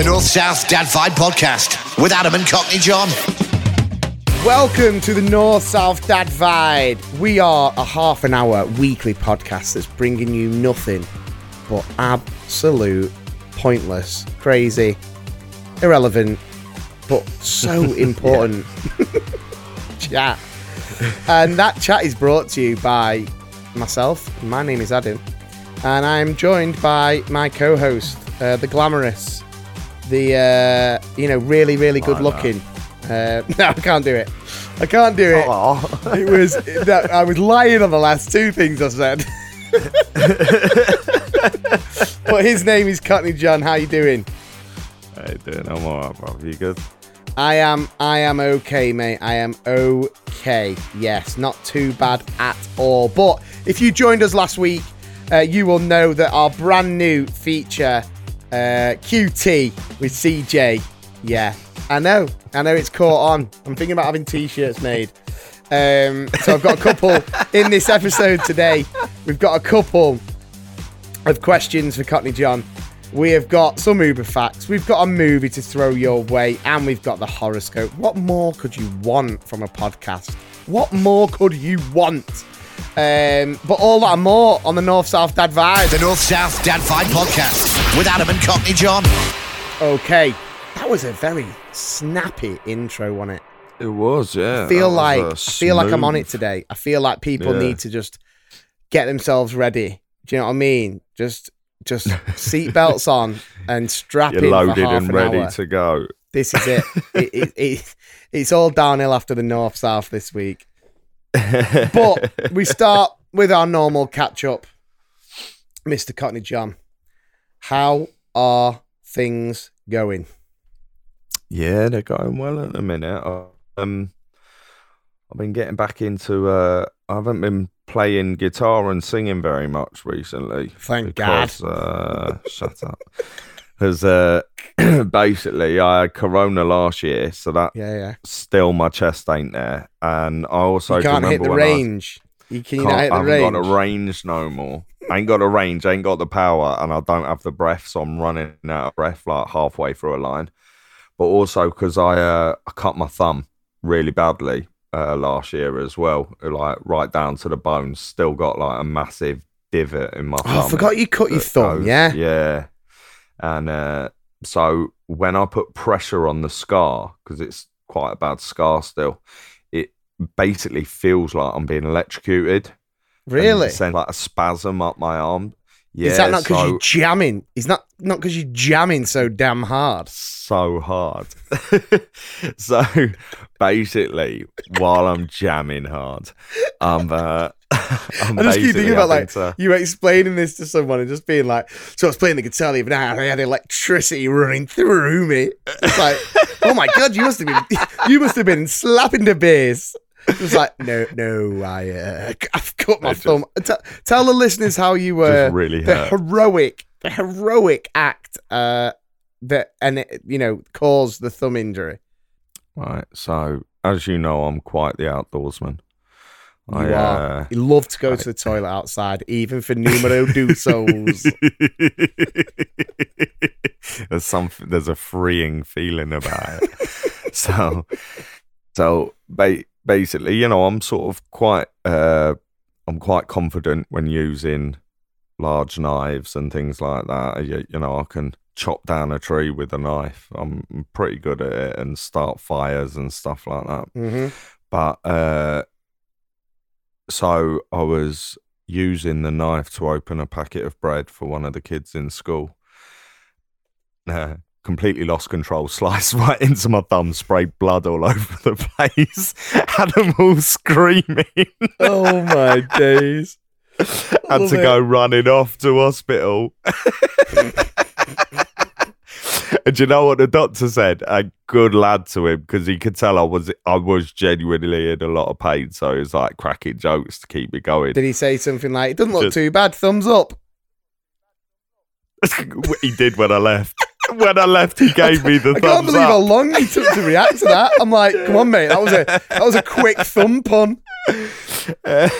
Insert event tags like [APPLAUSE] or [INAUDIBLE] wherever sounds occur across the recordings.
The North South Dad Vibe Podcast with Adam and Cockney John. Welcome to the North South Dad Vibe. We are a half an hour weekly podcast that's bringing you nothing but absolute, pointless, crazy, irrelevant, but so [LAUGHS] important [LAUGHS] chat. And that chat is brought to you by myself. My name is Adam, and I'm joined by my co-host, uh, the glamorous, the uh, you know really really good looking. Uh, [LAUGHS] no, I can't do it. I can't do it. [LAUGHS] It was that I was lying on the last two things I said. [LAUGHS] but his name is Cockney John. How you doing? How you doing? I'm alright, bro. You good? I am I am okay, mate. I am okay. Yes, not too bad at all. But if you joined us last week, uh, you will know that our brand new feature, uh, QT with CJ. Yeah, I know. I know it's caught on. I'm thinking about having t-shirts made. Um, so I've got a couple [LAUGHS] in this episode today. We've got a couple of questions for Cockney John. We have got some Uber facts. We've got a movie to throw your way, and we've got the horoscope. What more could you want from a podcast? What more could you want? Um, but all that and more on the North South Dad Vibe. The North South Dad Vibe Podcast with Adam and Cockney John. Okay, that was a very snappy intro, wasn't it? It was, yeah. I feel like uh, I feel like I'm on it today. I feel like people Yeah. need to just get themselves ready. Do you know what I mean? Just just [LAUGHS] seatbelts on and strap You're in for loaded half and an ready hour. to go. This is it. [LAUGHS] it, it, it. It's all downhill after the north south this week. [LAUGHS] But we start with our normal catch up. Mr. Cockney John, how are things going? Yeah, they're going well at the minute. I- Um, I've been getting back into. Uh, I haven't been playing guitar and singing very much recently. Thank because, Uh, shut up. Because uh, [CLEARS THROAT] basically, I had Corona last year, so that Yeah, yeah. still my chest ain't there, and I also you can't hit the when I range. You can you Can't, hit I the haven't range. got the range no more. I ain't got the range, I ain't got the power, and I don't have the breath, so I'm running out of breath like halfway through a line. But also because I uh, I cut my thumb really badly uh, last year as well, like right down to the bones. Still got like a massive divot in my thumb. Oh, I forgot you cut your thumb, goes- yeah? yeah. And uh, so when I put pressure on the scar, because it's quite a bad scar still, it basically feels like I'm being electrocuted. Really? it like a spasm up my arm. Yeah, Is that not because so, you're jamming? Is not not because you're jamming so damn hard? so hard? [LAUGHS] so basically, while I'm jamming hard, I'm. Uh, [LAUGHS] I'm I just keep thinking about like to- you explaining this to someone and just being like, "So I was playing the guitar the other night, and I had electricity running through me." It's like, "Oh my god, you must have been [LAUGHS] you must have been slapping the bass." It was like, "No, no, I uh, [LAUGHS] I've cut my just- thumb." T- tell the listeners how you were Just really the hurt. heroic, the heroic act uh, that and it, you know caused the thumb injury. Right. So, as you know, I'm quite the outdoorsman. You I, are. uh, You love to go to the toilet outside, even for numero [LAUGHS] dusos. there's some there's a freeing feeling about it. [LAUGHS] so so ba- basically, you know, I'm sort of quite uh I'm quite confident when using large knives and things like that. You, you know, I can chop down a tree with a knife. I'm pretty good at it and start fires and stuff like that. Mm-hmm. But uh, so I was using the knife to open a packet of bread for one of the kids in school. [LAUGHS] Completely lost control, [LAUGHS] sliced right into my thumb, sprayed blood all [LAUGHS] over the place, had them all screaming. [LAUGHS] Oh my days. had to it. go running off to hospital. and do you know what the doctor said? A good lad to him because he could tell I was I was genuinely in a lot of pain. So he was like cracking jokes to keep me going. Did he say something like, it doesn't look Just- too bad, thumbs up? he did when I left. [LAUGHS] When I left, he gave me the thumbs I can't believe how long he took to react to that. I'm like, come on, mate. That was a that was a quick thumb pun. [LAUGHS]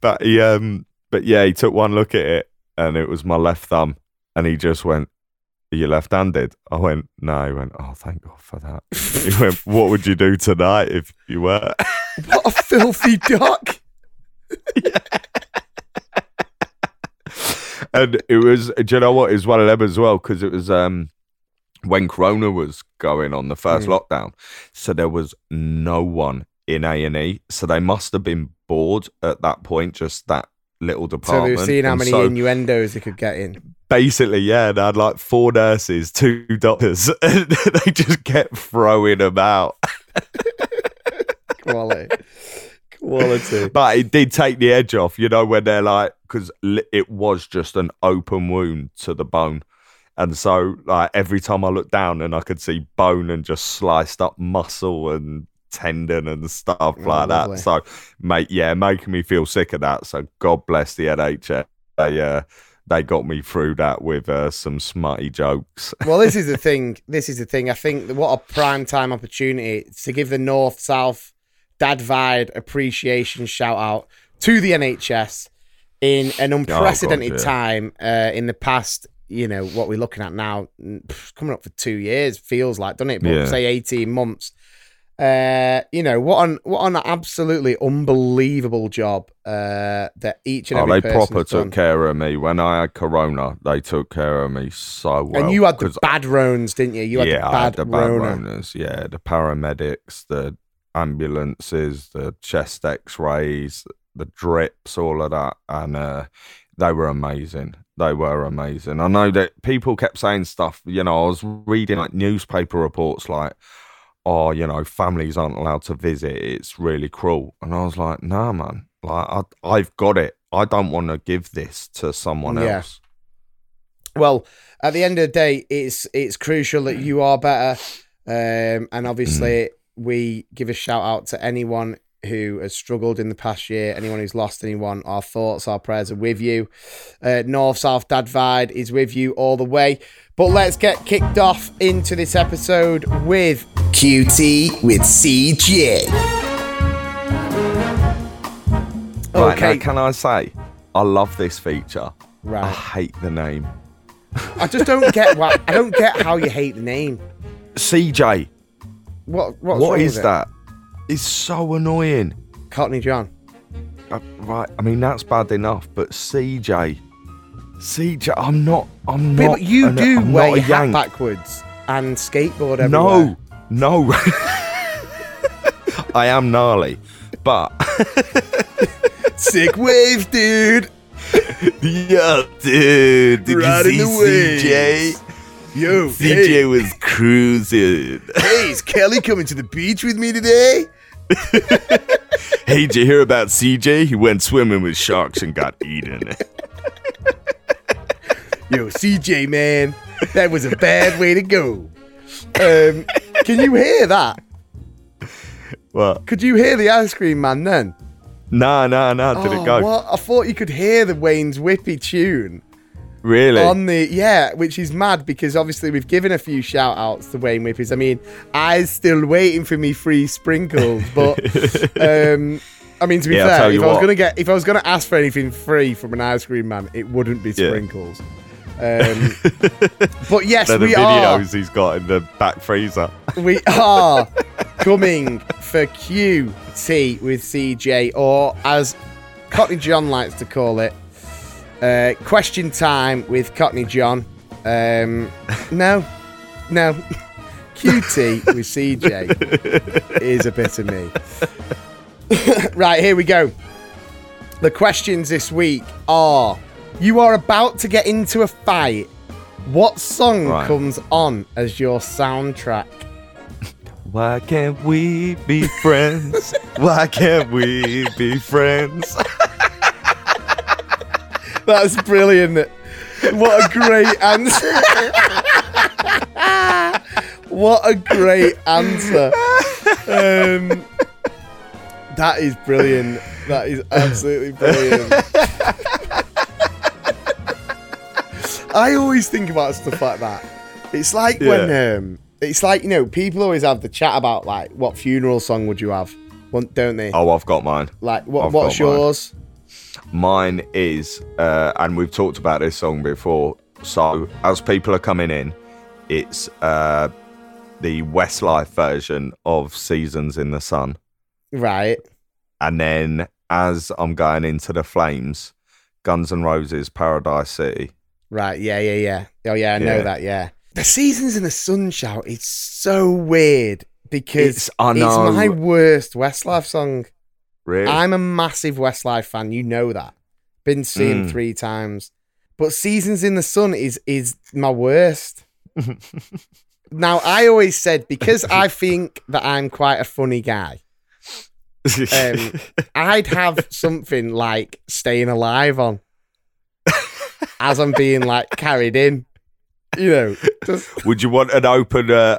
but he um but yeah he took one look at it and it was my left thumb and he just went are you left-handed i went no he went oh thank god for that he [LAUGHS] went what would you do tonight if you were What a filthy duck. and it was do you know what it was one of them as well because it was um when corona was going on the first Mm. lockdown so there was no one in a&e so they must have been bored at that point just that little department. So they were seeing how And many so- innuendos they could get in. basically, yeah, they had like four nurses, two doctors, [LAUGHS] and they just kept throwing them out. [LAUGHS] Quality. Quality. But it did take the edge off, you know, when they're like, because it was just an open wound to the bone. And so, like, every time I looked down and I could see bone and just sliced up muscle and tendon and stuff like Oh, lovely. that. So, mate, yeah, making me feel sick of that. So, God bless the NHS. They, uh, they got me through that with uh, some smutty jokes. [LAUGHS] Well, this is the thing. This is the thing. I think what a prime time opportunity to give the North South Dad Vibe appreciation shout out to the NHS in an unprecedented yeah. time uh, in the past. You know what we're looking at now, pff, coming up for two years feels like, doesn't it? But Yeah. say eighteen months. Uh, you know what an what an absolutely unbelievable job uh, that each and Oh, every they person proper took care of me when I had corona. They took care of me so well. and you had the bad roans, didn't you? You had yeah, the bad, had the bad. Ronas. Yeah, the paramedics, the ambulances, the chest X-rays, the drips, all of that, and uh, they were amazing. They were amazing. I know that people kept saying stuff. You know, I was reading like newspaper reports like. Oh, you know, families aren't allowed to visit. It's really cruel. And I was like, nah, man. Like, I, I've got it. I don't want to give this to someone Yeah. else. Well, at the end of the day, it's it's crucial that you are better, um, and obviously we give a shout out to anyone who has struggled in the past year, anyone who's lost anyone. Our thoughts, our prayers are with you. Uh, North South Dad Vibe is with you all the way. But let's get kicked off into this episode with QT with CJ. Right, Okay. now, can I say, I love this feature. Right. I hate the name. I just don't get what I don't get how you hate the name. CJ. What what is it? that? It's so annoying. Cockney John. Uh, right, I mean that's bad enough, but CJ, CJ, I'm not. I'm not. but you an- do I'm wear your hat backwards and skateboard everywhere. No, no. [LAUGHS] I am gnarly, but [LAUGHS] Sick waves, dude. yeah, dude. Did Riding you the see CJ? Yo, CJ was cruising. hey, is Kelly coming to the beach with me today? [LAUGHS] Hey, did you hear about CJ? He went swimming with sharks and got eaten. Yo, CJ, man, that was a bad way to go. Um, can you hear that? What? Could you hear the ice cream man then? Nah, nah, nah. Did oh, it go? What? I thought you could hear the Wayne's Whippy tune Really? on the yeah, which is mad because obviously we've given a few shout outs to Wayne Whippies. I mean, I's still waiting for me free sprinkles, but [LAUGHS] um I mean to be Yeah, fair, if I was what. gonna get if I was gonna ask for anything free from an ice cream man, it wouldn't be Yeah. sprinkles. Um, [LAUGHS] but yes, They're the we are videos he's got in the back freezer. [LAUGHS] we are coming for QT with CJ, or as Cockney John likes to call it, uh, question time with Cockney John. Um, no, no. [LAUGHS] QT with CJ is a bit of me. [LAUGHS] right, here we go. The questions this week are You are about to get into a fight. What song Right. comes on as your soundtrack? Why can't we be friends? Why can't we be friends? [LAUGHS] [LAUGHS] That's brilliant. What a great answer. what a great answer. Um, that is brilliant. That is absolutely brilliant. I always think about stuff like that. It's like when um, it's like you know people always have the chat about like what funeral song would you have, don't they? Oh, I've got mine. Like what? I've what's got mine. Mine is, uh, and we've talked about this song before. So as people are coming in, it's uh, the Westlife version of Seasons in the Sun, Right. and then as I'm going into the flames, Guns N' Roses, Paradise City. Right, yeah, yeah, yeah. Oh, yeah, I know Yeah. that, yeah. The Seasons in the Sun shout, it's so weird because It's- it's my worst Westlife song. Really? I'm a massive Westlife fan, you know that. Been seeing Mm. three times. But Seasons in the Sun is is my worst. [LAUGHS] now, I always said because I think that I'm quite a funny guy, um, [LAUGHS] I'd have something like Staying Alive on as I'm being like carried in. You know, just [LAUGHS] Would you want an open uh,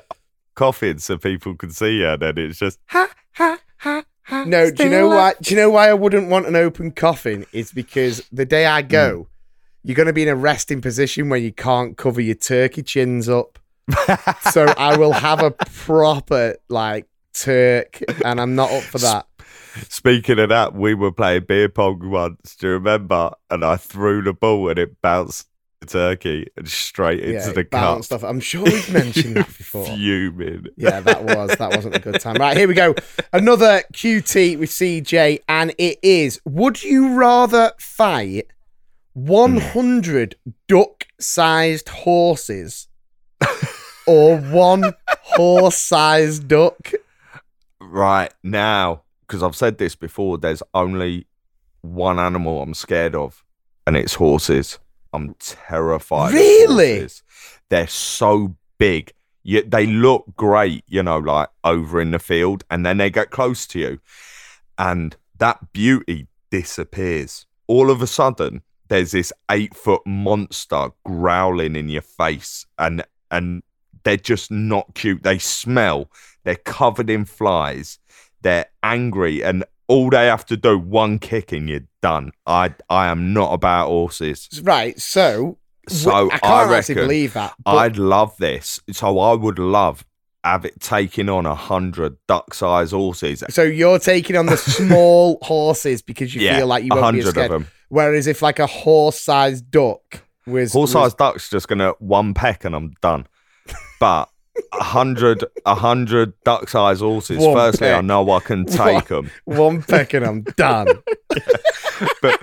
coffin so people can see you? Then it's just ha ha ha. No. Do you know why? Do you know why I wouldn't want an open coffin? Is because the day I go, hmm. you're going to be in a resting position where you can't cover your turkey chins up. [LAUGHS] so I will have a proper like turk, and I'm not up for that. Speaking of that, we were playing beer pong once. Do you remember? And I threw the ball and it bounced the turkey and straight into yeah, the cup. off. I'm sure we've mentioned that [LAUGHS] before. Fuming. Yeah, that was that wasn't a good time. Right, here we go. Another QT with CJ, and it is: Would you rather fight hmm. one hundred duck-sized horses [LAUGHS] or one horse-sized duck? Right now, because I've said this before, there's only one animal I'm scared of, and it's horses. I'm terrified. Really? They're so big. You, they look great, you know, like over in the field, and then they get close to you, and that beauty disappears. All of a sudden, there's this eight foot monster growling in your face, and and they're just not cute. They smell. They're covered in flies. They're angry, and all they have to do one kick and you're done. I I am not about horses. Right, so So I I, can't actually reckon believe that. but- I'd love this. So I would love have it taking on a hundred duck-sized horses. so you're taking on the [LAUGHS] small horses because you yeah, feel like you won't be scared. of them. Whereas if like a horse-sized duck was Horse-sized ducks just gonna one peck and I'm done. But [LAUGHS] a hundred, a hundred duck-sized horses. One firstly, I know I can take them. was one peck and I'm done. [LAUGHS] [LAUGHS] but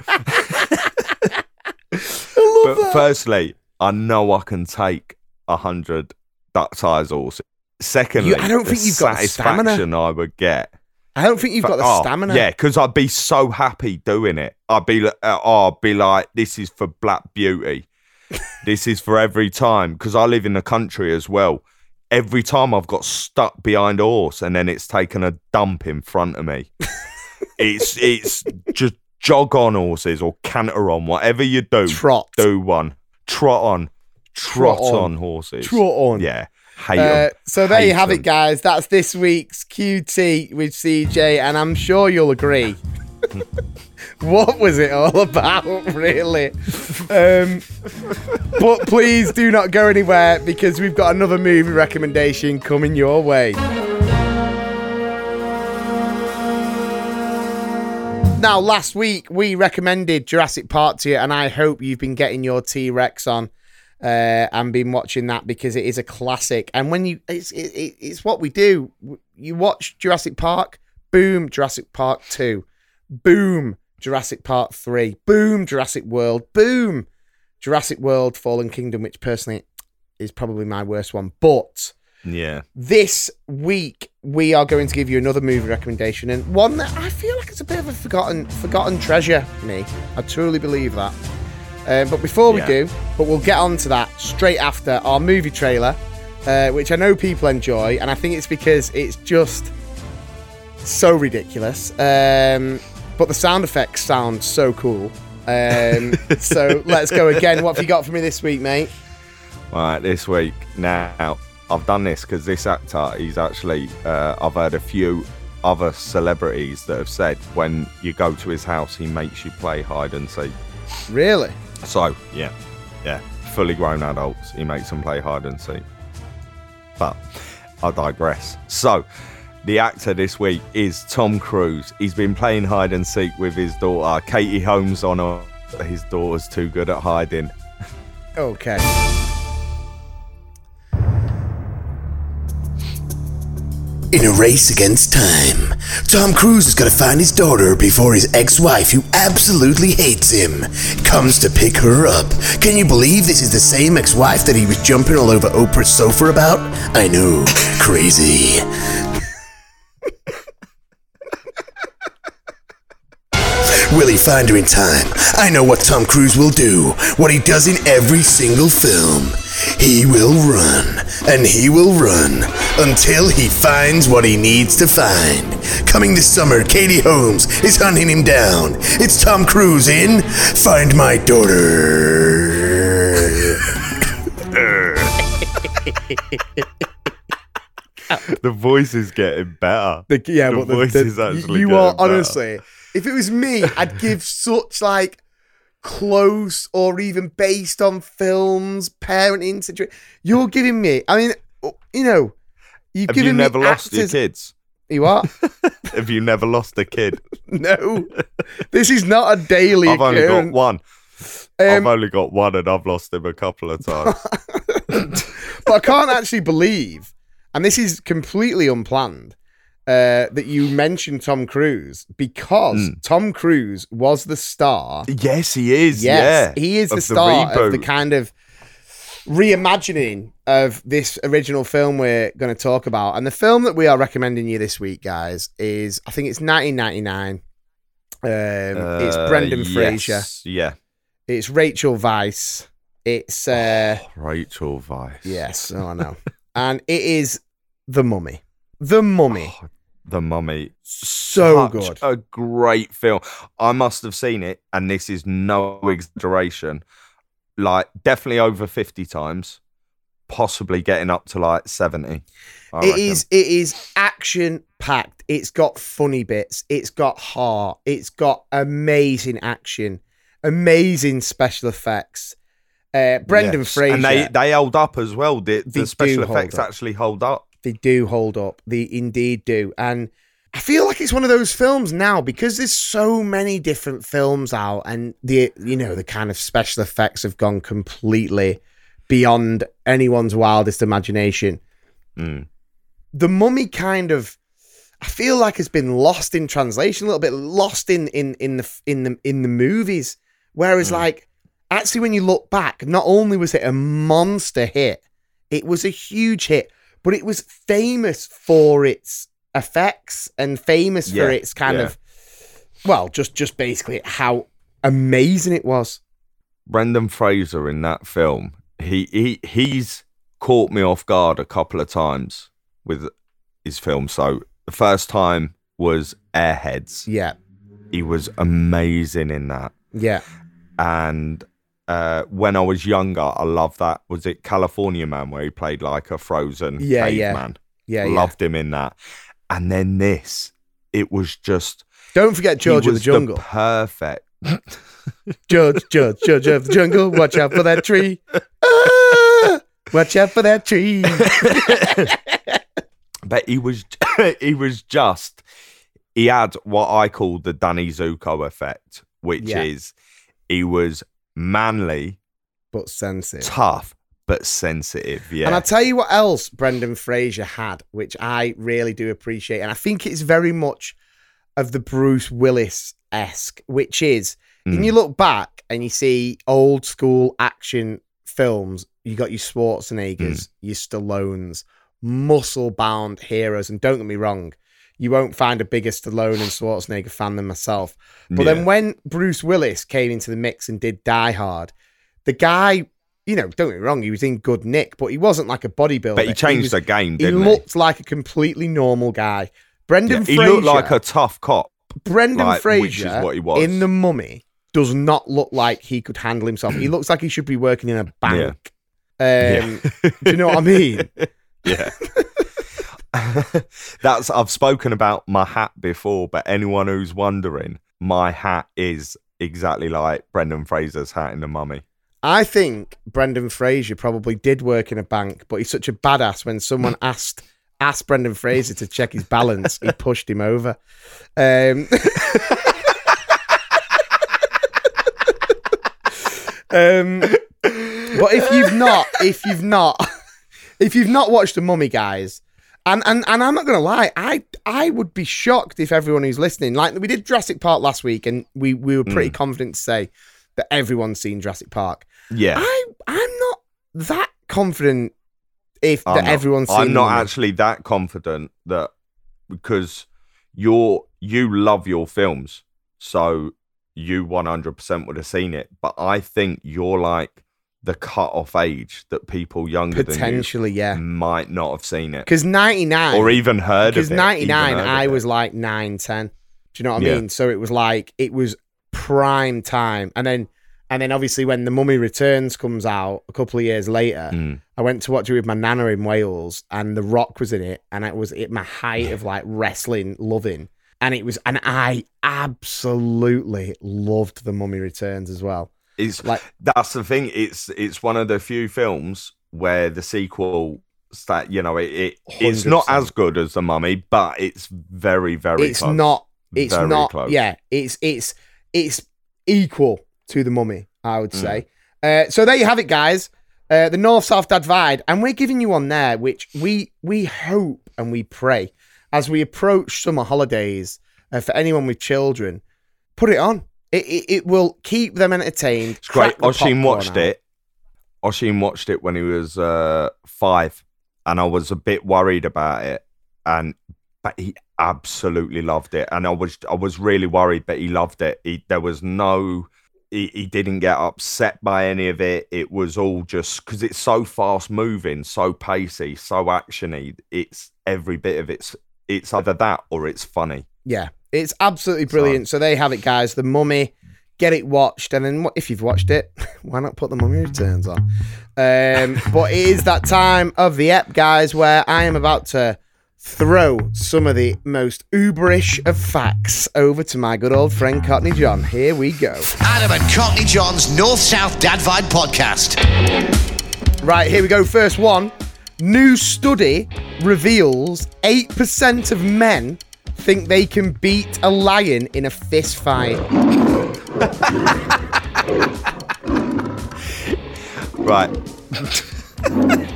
but firstly, I know I can take a hundred duck-sized horses. Secondly, You- I don't think you've got the stamina. I would get. I don't think you've got the Oh, stamina. Yeah, because I'd be so happy doing it. I'd be uh, oh, I'd be like, this is for Black Beauty. [LAUGHS] this is for every time because I live in the country as well. Every time I've got stuck behind a horse and then it's taken a dump in front of me. [LAUGHS] it's it's just jog on horses or canter on, whatever you do. Trot. Do one. Trot on. Trot, Trot on. on. horses. Trot on. Yeah. Hate Uh, so there you have have 'em. it, guys. That's this week's QT with CJ, and I'm sure you'll agree. [LAUGHS] what was it all [LAUGHS] about, really? Um, but please do not go anywhere because we've got another movie recommendation coming your way. Now, last week we recommended Jurassic Park to you, and I hope you've been getting your T Rex on uh, and been watching that because it is a classic. And when you, it's it, it- it's what we do. You watch Jurassic Park, boom, Jurassic Park two, boom, Jurassic Park three, boom, Jurassic World, boom, Jurassic World Fallen Kingdom, which personally is probably my worst one. But Yeah. this week we are going to give you another movie recommendation and one that I feel like it's a bit of a forgotten forgotten treasure. Me, I truly believe that. Um, but before we Yeah. do, but we'll get on to that straight after our movie trailer, uh, which I know people enjoy, and I think it's because it's just so ridiculous. Um, but the sound effects sound so cool. Um, [LAUGHS] so let's go again. What have you got for me this week, mate? Right, this week now I've done this because this actor, he's actually uh, I've heard a few other celebrities that have said when you go to his house, he makes you play hide and seek. Really? So yeah, yeah, fully grown adults, he makes them play hide and seek. But I digress. So. The actor this week is Tom Cruise. He's been playing hide and seek with his daughter, Katie Holmes, on a, his daughter's too good at hiding. Okay. In a race against time, Tom Cruise has got to find his daughter before his ex wife, who absolutely hates him, comes to pick her up. Can you believe this is the same ex wife that he was jumping all over Oprah's sofa about? I know, crazy. Will he find her in time? I know what Tom Cruise will do, what he does in every single film. He will run, and he will run, until he finds what he needs to find. Coming this summer, Katie Holmes is hunting him down. It's Tom Cruise in Find My Daughter. The voice is getting better. The, yeah, The but the, voice the- is actually you getting are better. honestly. If it was me, I'd give such like close or even based on films, parenting situation. You're giving me. I mean, you know, you've Have given you me never lost your kids? You are [LAUGHS] Have you never lost a kid? [LAUGHS] no. This is not a daily I've only got one. I've Um, only got one, and I've lost him a couple of [LAUGHS] times. but I can't actually believe, and this is completely unplanned, uh, that you mentioned Tom Cruise because Hmm. Tom Cruise was the star. yes, he is. Yes, yeah, he is the of start of the kind of reimagining of this original film we're going to talk about. And the film that we are recommending you this week, guys, is I think it's 1999. Um, it's Uh, Brendan Fraser. yes, Yeah, It's Rachel Weisz. It's uh, Rachel Weisz. yes, oh I know, and it is The Mummy. The Mummy, [LAUGHS] The Mummy. so Such good. A great film. I must have seen it, and this is no exaggeration. Like definitely over fifty times, possibly getting up to like seventy. I It reckon. is it is action packed. It's got funny bits. It's got heart. It's got amazing action, amazing special effects. Uh, Brendan Yes. Fraser. and they they hold up as well. The, the special effects up. actually hold up. They do hold up. They indeed do. And I feel like it's one of those films now because there's so many different films out and the you know the kind of special effects have gone completely beyond anyone's wildest imagination. Mm. The mummy kind of I feel like has been lost in translation a little bit, lost in in in the in the in the movies. Whereas like actually when you look back, not only was it a monster hit, it was a huge hit, but it was famous for its effects and famous Yeah, for its kind yeah. of well, just just basically how amazing it was. Brendan Fraser in that film, he he he's caught me off guard a couple of times with his film. So the first time was Airheads. Yeah. He was amazing in that. Yeah. And uh, when I was younger, I loved that. Was it California Man where he played like a frozen Yeah, yeah. caveman? Yeah, yeah. Loved him in that. And then this, it was just Don't forget George of the Jungle. perfect. Judge, Judge, Judge of the Jungle. Watch out for that tree. Ah, watch out for that tree. [LAUGHS] but he was [LAUGHS] he was just he had what I call the Danny Zuko effect, which Yeah. is he was manly, But sensitive. tough, but sensitive. Yeah, And I'll tell you what else Brendan Fraser had, which I really do appreciate. And I think it's very much of the Bruce Willis esque, which is Mm. when you look back and you see old school action films, you got your Schwarzeneggers, your Stallones, muscle bound heroes. And don't get me wrong, you won't find a bigger Stallone and Schwarzenegger fan than myself. But Yeah. then when Bruce Willis came into the mix and did Die Hard, the guy, you know, don't get me wrong, he was in good nick, but he wasn't like a bodybuilder. But he changed was- the game, He didn't he? looked like a completely normal guy. Brendan he Fraser. looked like a tough cop. Brendan like, Fraser which is what he was. in The Mummy does not look like he could handle himself. he [CLEARS THROAT] looks like he should be working in a bank. Um, do you know what I mean? [LAUGHS] Yeah. [LAUGHS] That's I've spoken about my hat before, but anyone who's wondering, my hat is exactly like Brendan Fraser's hat in The Mummy. I think Brendan Fraser probably did work in a bank, but he's such a badass. When someone [LAUGHS] asked asked Brendan Fraser to check his balance, he pushed him over. Um, [LAUGHS] um, but if you've not, if you've not, if you've not watched the Mummy, guys, and and and I'm not gonna lie, I I would be shocked if everyone who's listening, like we did Jurassic Park last week, and we we were pretty mm. confident to say that everyone's seen Jurassic Park. Yeah. I I'm not that confident if I'm that not- everyone's seen. I'm not actually that confident that because you're you love your films, so you 100% would have seen it. But I think you're like the cut off age that people younger than potentially, yeah. might not have seen it Because ninety nine, or even heard of because it. ninety nine, I it. was like nine, ten. Do you know what I Yeah. mean? So it was like it was prime time, and then and then obviously when the Mummy Returns comes out a couple of years later, Mm. I went to watch it with my nana in Wales, and The Rock was in it, and it was at my height of like wrestling loving, and it was, and I absolutely loved The Mummy Returns as well. It's Like- that's the thing. It's it's one of the few films where the sequel that you know it, it it's not as good as the Mummy, but it's very very. it's close. not it's Very not close. yeah it's it's it's equal to the mummy i would Mm. say uh, so there you have it guys uh, the north south divide and we're giving you one there which we we hope and we pray as we approach summer holidays uh, for anyone with children put it on it, it, it will keep them entertained It's great. Oshin watched out. it. Oshin watched it when he was uh, five, and I was a bit worried about it. And but he absolutely loved it, and I was I was really worried, but he loved it. He, there was no. He, he didn't get upset by any of it. It was all just because it's so fast moving, so pacey, so actiony. It's every bit of it's it's either that or it's funny. Yeah, it's absolutely brilliant. So there you have it, guys. The Mummy. Get it watched, and then if you've watched it, [LAUGHS] why not put the Mummy Returns on? Um, [LAUGHS] but it is that time of the ep, guys, where I am about to throw some of the most uberish of facts over to my good old friend Cockney John. Here we go. Adam and Cockney John's North South Dad Vibe podcast. Right, here we go. First one. New study reveals 8% of men think they can beat a lion in a fist fight. Right.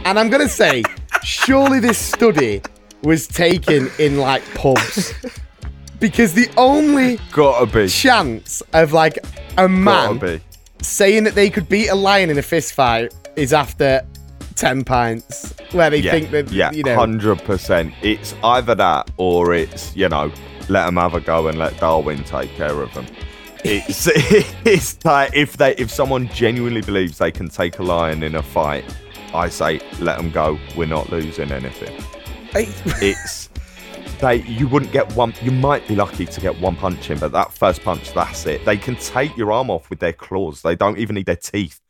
And I'm going to say, surely this study was taken in like pubs. Because the only Gotta be. chance of like a man saying that they could beat a lion in a fist fight is after 10 pints, where they yeah, think that, yeah, you know. hundred percent. It's either that or it's you know let them have a go and let Darwin take care of them. [LAUGHS] It's [LAUGHS] it's like if they if someone genuinely believes they can take a lion in a fight, I say let them go. We're not losing anything. [LAUGHS] It's they you wouldn't get one. You might be lucky to get one punch in, but that first punch, that's it. They can take your arm off with their claws. They don't even need their teeth.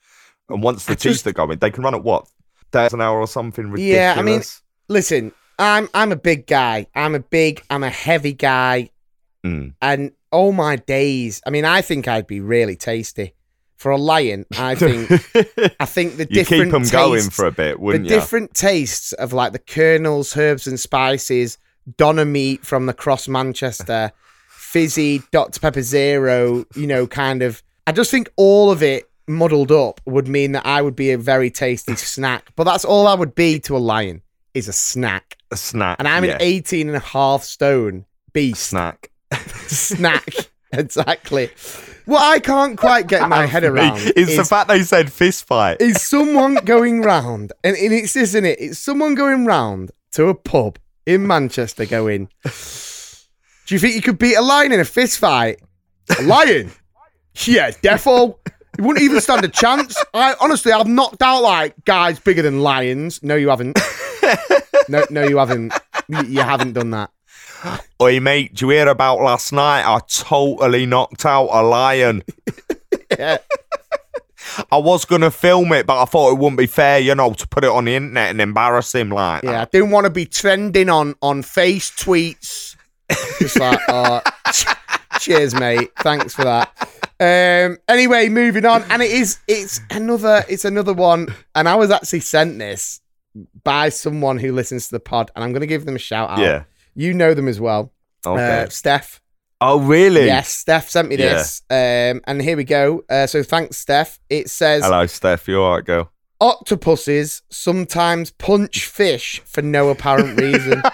And once the I just- teeth are going, they can run at what? Thirty an hour or something ridiculous. Yeah, I mean, listen, I'm I'm a big guy. I'm a big, I'm a heavy guy, Mm. and all my days. I mean, I think I'd be really tasty for a lion. I think [LAUGHS] I think the you different keep them going tastes- for a bit, the wouldn't you? different tastes of like the Colonel's, herbs, and spices, doner meat from the Cross Manchester, fizzy Dr Pepper Zero. You know, kind of. I just think all of it muddled up would mean that I would be a very tasty [LAUGHS] snack. But that's all I would be to a lion is a snack. A snack. And I'm yeah. an 18 and a half stone beast snack. [LAUGHS] [LAUGHS] snack. exactly. What I can't quite get my head around It's is, the fact they said fist fight. is someone going round, and, and it's isn't it? It's someone going round to a pub in Manchester going, Do you think you could beat a lion in a fist fight? A lion? yeah, defo. You wouldn't even stand a chance. [LAUGHS] I honestly, I've knocked out like guys bigger than lions. No, you haven't. [LAUGHS] No, no, you haven't. You, you haven't done that. Oi, mate, do you hear about last night? I totally knocked out a lion. yeah. [LAUGHS] I was going to film it, but I thought it wouldn't be fair, you know, to put it on the internet and embarrass him like Yeah, I didn't want to be trending on on face tweets. Just like, oh, cheers, mate. Thanks for that. Um. Anyway, moving on, and it is it's another it's another one, and I was actually sent this by someone who listens to the pod, and I'm going to give them a shout out. Yeah. you know them as well. Okay. Uh, Steph. oh, really? Yes, Steph sent me Yeah. this. Um, and here we go. Uh, so thanks, Steph. It says Hello, Steph. you're all right, girl? octopuses sometimes punch fish for no apparent reason. [LAUGHS]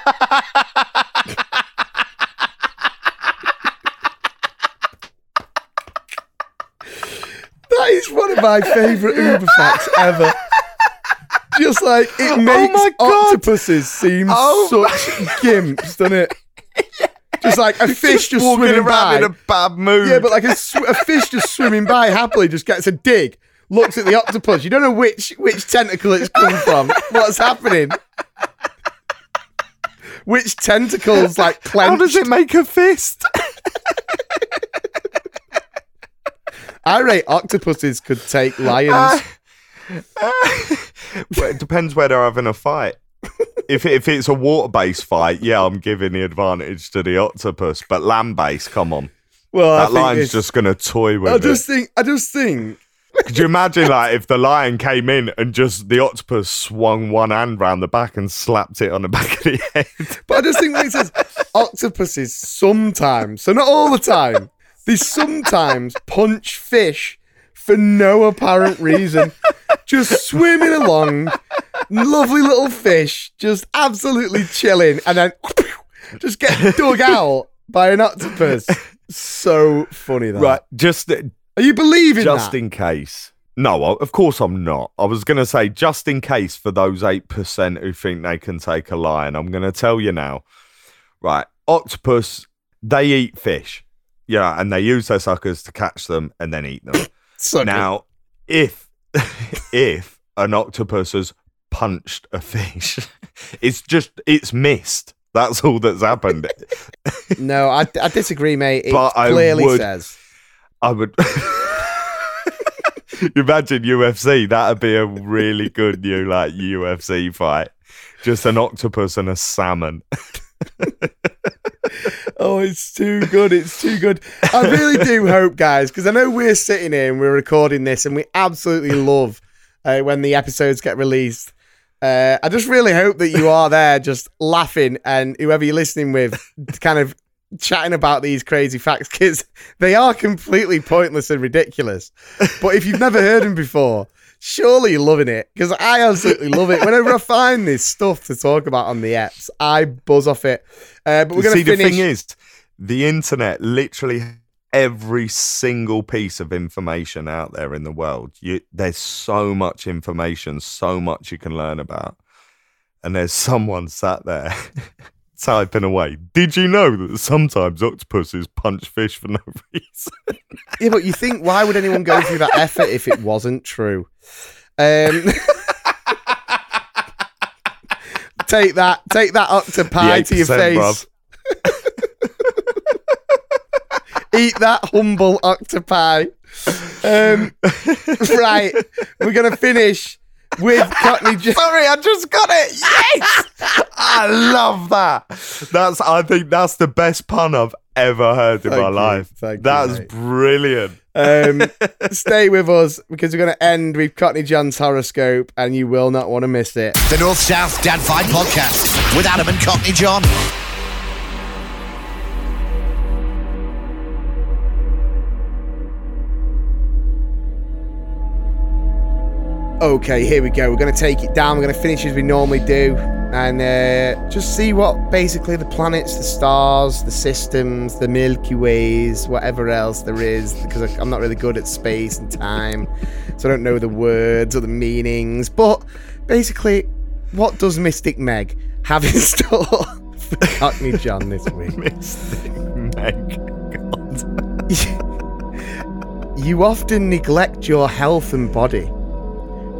that is one of my favourite Uber facts ever. Just like it oh makes my God. octopuses seem Oh such [LAUGHS] gimps, doesn't it? Just like a fish just, Walking swimming around by. in a bad mood. Yeah, but like a, sw- a fish just swimming by happily just gets a dig, looks at the octopus. You don't know which which tentacle it's come from. What's happening? Which tentacles like clenched? how does it make a fist? [LAUGHS] I rate octopuses could take lions. [LAUGHS] well, it depends where they're having a fight. if if it's a water based fight, yeah, I'm giving the advantage to the octopus. But land based, come on, well, that lion's just gonna toy with I just it. think. I just think. Could you imagine [LAUGHS] like if the lion came in and just the octopus swung one hand round the back and slapped it on the back of the head? But I just think when it says [LAUGHS] octopuses sometimes, so not all the time, they sometimes punch fish for no apparent reason. Just swimming along, lovely little fish, just absolutely chilling, and then just get dug out by an octopus. So funny, that. right, just Are you believing just that? in case. No, of course I'm not. I was going to say just in case for those 8% who think they can take a lion, I'm going to tell you now. Right, octopus, they eat fish. Yeah, and they use their suckers to catch them and then eat them. [LAUGHS] Now, if [LAUGHS] if an octopus has punched a fish, [LAUGHS] it's just it's missed. That's all that's happened. no, I, I disagree, mate. It But I clearly would- says. I would imagine UFC. That'd be a really good new like UFC fight. Just an octopus and a salmon. Oh, it's too good. It's too good. I really do hope, guys, because I know we're sitting here and we're recording this and we absolutely love uh, when the episodes get released. Uh, I just really hope that you are there just laughing and whoever you're listening with kind of chatting about these crazy facts because they are completely pointless and ridiculous. But if you've never heard them before, surely you're loving it because I absolutely love it. Whenever I find this stuff to talk about on the apps, I buzz off it. Uh, but we're going to finish. the thing is, the internet literally every single piece of information out there in the world. You, there's so much information, so much you can learn about, and there's [LAUGHS] someone sat there. Typing away. Did you know that sometimes octopuses punch fish for no [LAUGHS] reason? Yeah, but you think why would anyone go through that effort if it wasn't true? Um, [LAUGHS] take that, take that octopi to your face. Eat that humble octopi. Um, right, we're gonna finish with Cockney. Jo- Sorry, I just got it. Yes, [LAUGHS] I love that. That's. I think that's the best pun I've ever heard in Thank my you, life. thank you, That's mate. brilliant. Um, [LAUGHS] stay with us because we're going to end with Cockney John's horoscope, and you will not want to miss it. The North South Dad Fight Podcast with Adam and Cockney John. Okay, here we go. We're going to take it down. We're going to finish as we normally do. and uh, just see what basically the planets, the stars, the systems, the Milky Ways, whatever else there is, because I'm not really good at space and time, so I don't know the words or the meanings. But basically, what does Mystic Meg have in [LAUGHS] store for Cockney John this [LAUGHS] week? Mystic Meg. [LAUGHS] You often neglect your health and body.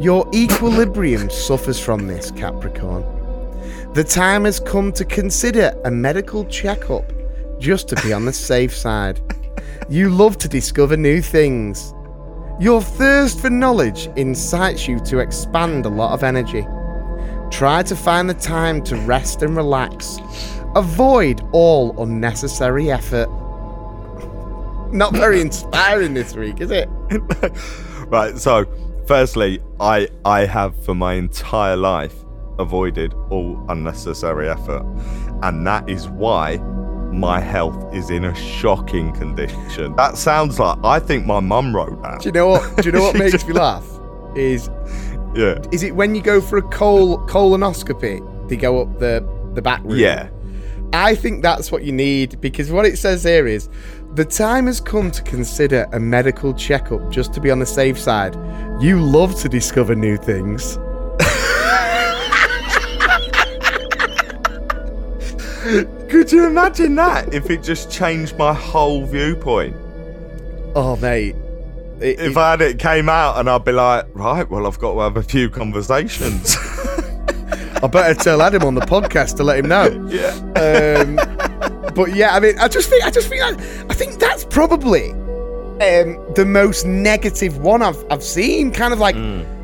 Your equilibrium suffers from this, Capricorn. The time has come to consider a medical checkup just to be on the safe side. You love to discover new things. Your thirst for knowledge incites you to expand a lot of energy. Try to find the time to rest and relax. Avoid all unnecessary effort. Not very inspiring this week, is it? [LAUGHS] Right, so firstly, I I have for my entire life avoided all unnecessary effort. And that is why my health is in a shocking condition. [LAUGHS] That sounds like I think my mum wrote that. Do you know what? Do you know what [LAUGHS] makes just- me laugh? Is Yeah. is it when you go for a col colonoscopy? They go up the the back room. Yeah. I think that's what you need because what it says here is the time has come to consider a medical checkup just to be on the safe side. You love to discover new things. Could you imagine that if it just changed my whole viewpoint? Oh mate. It- If it- I had it came out and I'd be like, right, well, I've got to have a few conversations. [LAUGHS] I better tell Adam on the podcast to let him know. [LAUGHS] yeah. Um, but yeah, I mean, I just think, I just think, that, I think that's probably um, the most negative one I've I've seen. Kind of like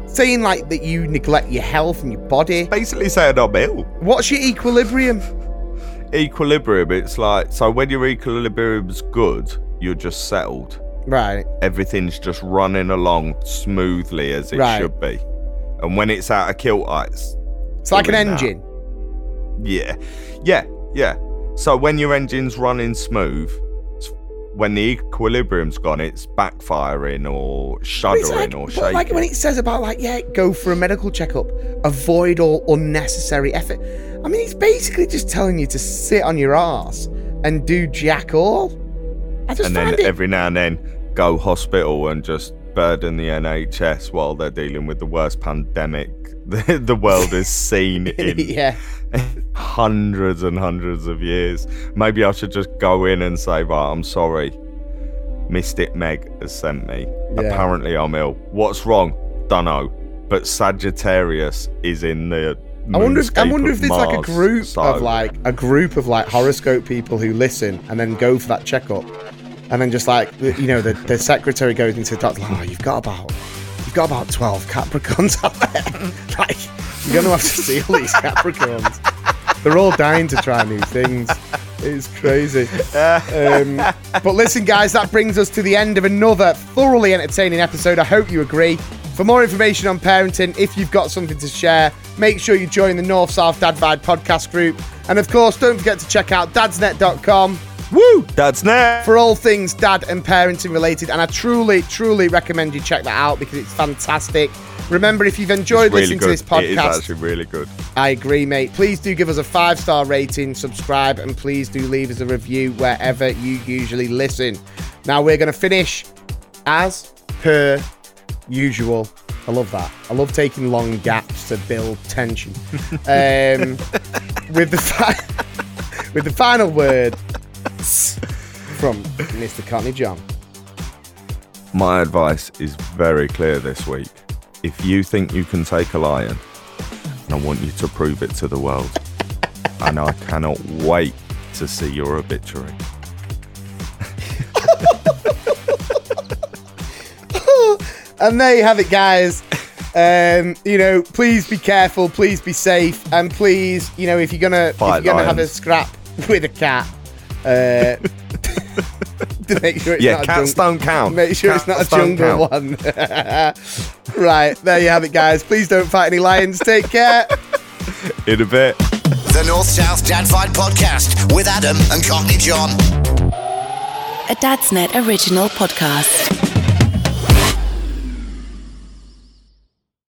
saying like that you neglect your health and your body. Basically saying I'm ill. What's your equilibrium? Equilibrium, it's like, so when your equilibrium's good, you're just settled. Right. Everything's just running along smoothly as it Right. should be. And when it's out of kilter, it's It's like an engine. Yeah, yeah, yeah. So when your engine's running smooth, when the equilibrium's gone, it's backfiring or shuddering like, or shaking. like when it says about like yeah, go for a medical checkup, avoid all unnecessary effort. I mean, it's basically just telling you to sit on your ass and do jack all. I just and then it. every now and then go hospital and just burden the NHS while they're dealing with the worst pandemic the, the world has [LAUGHS] seen in [LAUGHS] yeah. hundreds and hundreds of years. Maybe I should just go in and say, right, I'm sorry. Mystic Meg has sent me. Yeah. Apparently I'm ill. What's wrong? Dunno. But Sagittarius is in the. I wonder if I wonder if there's like a group so- of like a group of like horoscope people who listen and then go for that checkup, and then just like you know the, the secretary goes into the doctor, oh, you've got about you've got about twelve Capricorns [LAUGHS] out there. like you're gonna have to see all these Capricorns. They're all dying to try new things. It's crazy. Um, but listen, guys, that brings us to the end of another thoroughly entertaining episode. I hope you agree. For more information on parenting, if you've got something to share, make sure you join the North South Dad Vibe podcast group. And of course, don't forget to check out dadsnet.com. Woo! That's next. For all things dad and parenting related. And I truly, truly recommend you check that out because it's fantastic. Remember, if you've enjoyed really listening good. to this podcast, It is actually really good. I agree, mate. Please do give us a five star rating, subscribe, and please do leave us a review wherever you usually listen. Now, we're going to finish as per usual. I love that. I love taking long gaps to build tension. [LAUGHS] Um, with the fi- [LAUGHS] with the final word from Mr. Cockney John. My advice is very clear this week. If you think you can take a lion, I want you to prove it to the world. and I cannot wait to see your obituary. [LAUGHS] And there you have it, guys. Um, you know, please be careful, please be safe, and please, you know, if you're gonna if you're gonna have a scrap [LAUGHS] with a cat, uh, [LAUGHS] to make sure it's Yeah, not a cats don't count. Make sure it's not a jungle count. one. [LAUGHS] right, there you have it, guys. Please don't fight any lions. Take care. In a bit. The North South Dad Vibe Podcast with Adam and Cockney John. A Dad's Net original podcast.